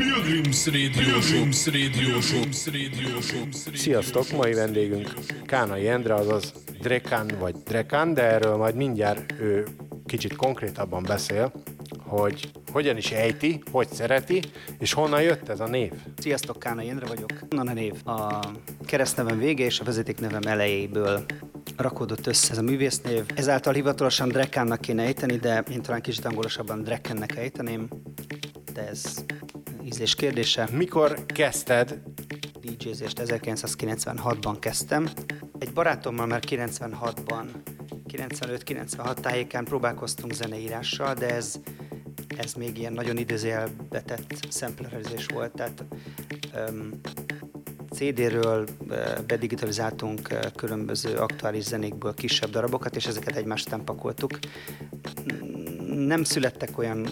Pilgrims Radio Show, Radio Show, Radio Show. Sziasztok, mai vendégünk Kánai Endre, azaz Drekan vagy Drekan, de erről majd mindjárt ő kicsit konkrétabban beszél, hogy hogyan is ejti, hogy szereti, és honnan jött ez a név. Sziasztok, Kánai Endre vagyok. Honnan a név? A keresztnevem vége és a vezetéknevem elejéből rakódott össze ez a művésznév. Ezáltal hivatalosan Drekánnak kéne ejteni, de én talán kicsit angolosabban Drekennek ejteném, de ez ízlés kérdése. Mikor kezdted? DJ-zést 1996-ban kezdtem. Egy barátommal már 96-ban, 95-96 tájékán próbálkoztunk zeneírással, de ez, ez még ilyen nagyon idézőjelbe tett szemplerezés volt, tehát um, CD-ről bedigitalizáltunk különböző aktuális zenékből kisebb darabokat, és ezeket egymást után pakoltuk. Nem születtek olyan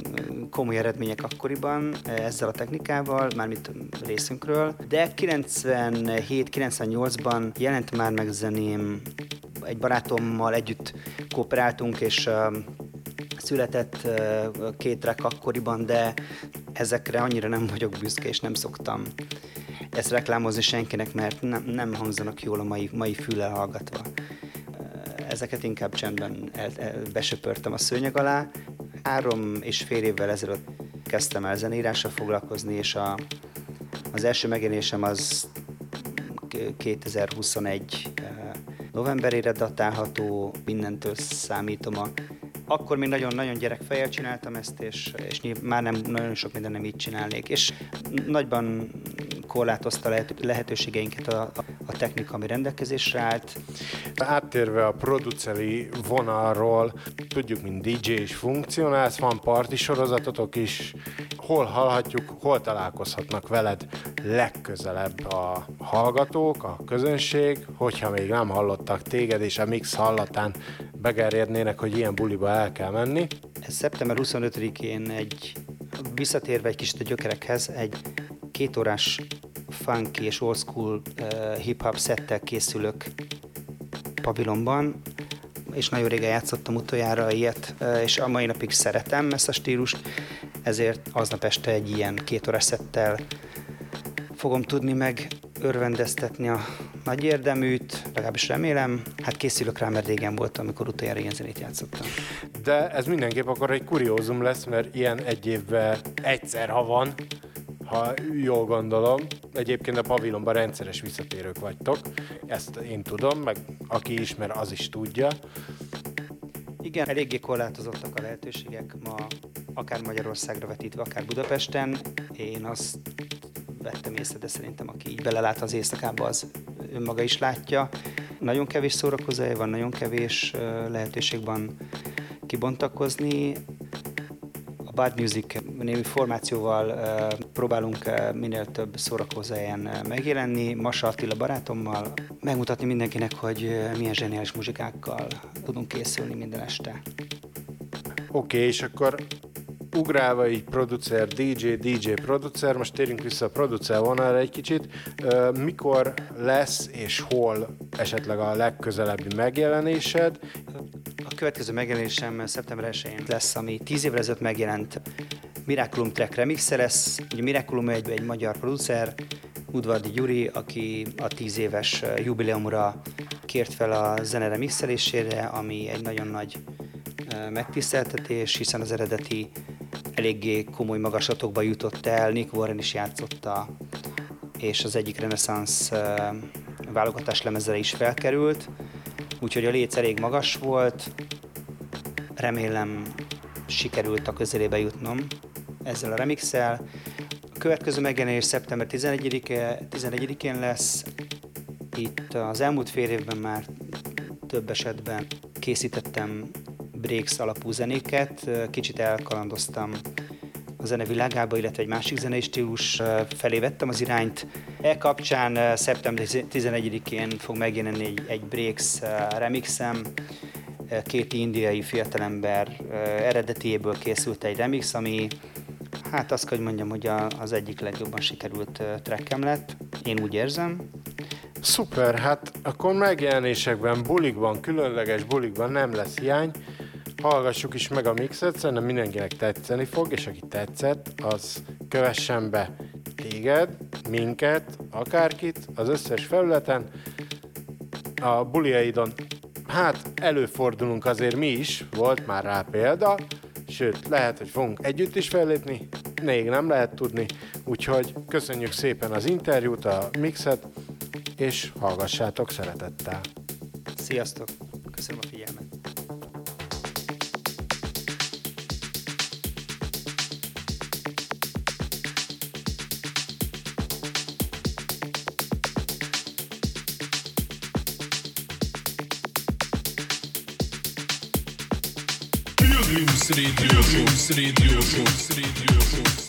komoly eredmények akkoriban ezzel a technikával, mármint részünkről, de 97-98-ban jelent már meg zeném, egy barátommal együtt kooperáltunk, és született két track akkoriban, de ezekre annyira nem vagyok büszke, és nem szoktam ezt reklámozni senkinek, mert nem, nem hangzanak jól a mai, mai füllel hallgatva. Ezeket inkább csendben el, el, besöpörtem a szőnyeg alá. Három és fél évvel ezelőtt kezdtem el zenírásra foglalkozni, és a, az első megjelenésem az 2021 novemberére datálható, mindentől számítom a akkor még nagyon-nagyon gyerekfejjel csináltam ezt, és, és már nem nagyon sok minden nem így csinálnék. És nagyban korlátozta lehetőségeinket a, a technika, ami rendelkezésre állt. Áttérve a produceri vonalról, tudjuk, mint DJ is funkcionálsz, van parti sorozatotok is, hol hallhatjuk, hol találkozhatnak veled legközelebb a hallgatók, a közönség, hogyha még nem hallottak téged, és a mix hallatán begerjednének, hogy ilyen buliba el kell menni. Ez szeptember 25-én egy, visszatérve egy kicsit a gyökerekhez, egy kétórás funky és old school uh, hip-hop szettel készülök pavilonban, és nagyon régen játszottam utoljára ilyet, uh, és a mai napig szeretem ezt a stílust, ezért aznap este egy ilyen kétórás szettel fogom tudni meg örvendeztetni a nagy érdeműt, legalábbis remélem. Hát készülök rá, mert régen volt, amikor utoljára ilyen zenét játszottam. De ez mindenképp akkor egy kuriózum lesz, mert ilyen egy évben egyszer, ha van, ha jól gondolom. Egyébként a pavilonban rendszeres visszatérők vagytok, ezt én tudom, meg aki ismer, az is tudja. Igen, eléggé korlátozottak a lehetőségek ma, akár Magyarországra vetítve, akár Budapesten. Én azt vettem észre, de szerintem aki így belelát az éjszakába, az önmaga is látja. Nagyon kevés szórakozója van, nagyon kevés lehetőség van kibontakozni. A Bad Music némi formációval próbálunk minél több szórakozóhelyen megjelenni. Masa Attila barátommal megmutatni mindenkinek, hogy milyen zseniális muzsikákkal tudunk készülni minden este. Oké, okay, és akkor ugrálva így producer, DJ, DJ, producer, most térjünk vissza a producer vonalra egy kicsit. Mikor lesz és hol esetleg a legközelebbi megjelenésed? A következő megjelenésem szeptember 1 lesz, ami 10 évvel ezelőtt megjelent Miraculum track remixe lesz. Ugye Miraculum egy, egy magyar producer, Udvardi Gyuri, aki a 10 éves jubileumra kért fel a zene remixelésére, ami egy nagyon nagy megtiszteltetés, hiszen az eredeti eléggé komoly magaslatokba jutott el, Nick Warren is játszotta, és az egyik reneszánsz válogatás lemezre is felkerült, úgyhogy a léc elég magas volt, remélem sikerült a közelébe jutnom ezzel a remixel. A következő megjelenés szeptember 11-én lesz, itt az elmúlt fél évben már több esetben készítettem breaks alapú zenéket, kicsit elkalandoztam a zene világába, illetve egy másik zenei stílus felé vettem az irányt. E kapcsán szeptember 11-én fog megjelenni egy, Breaks remixem, két indiai fiatalember eredetiéből készült egy remix, ami hát azt kell, hogy mondjam, hogy az egyik legjobban sikerült trackem lett. Én úgy érzem. Szuper, hát akkor megjelenésekben, bulikban, különleges bulikban nem lesz hiány hallgassuk is meg a mixet, szerintem mindenkinek tetszeni fog, és aki tetszett, az kövessen be téged, minket, akárkit, az összes felületen, a buliaidon hát előfordulunk azért mi is, volt már rá példa, sőt, lehet, hogy fogunk együtt is fellépni, még nem lehet tudni, úgyhogy köszönjük szépen az interjút, a mixet, és hallgassátok szeretettel. Sziasztok! Köszönöm a figyelmet! Pilgrims Radio Show, Radio Show, Radio Show.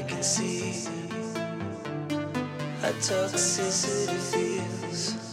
We can see how toxicity feels.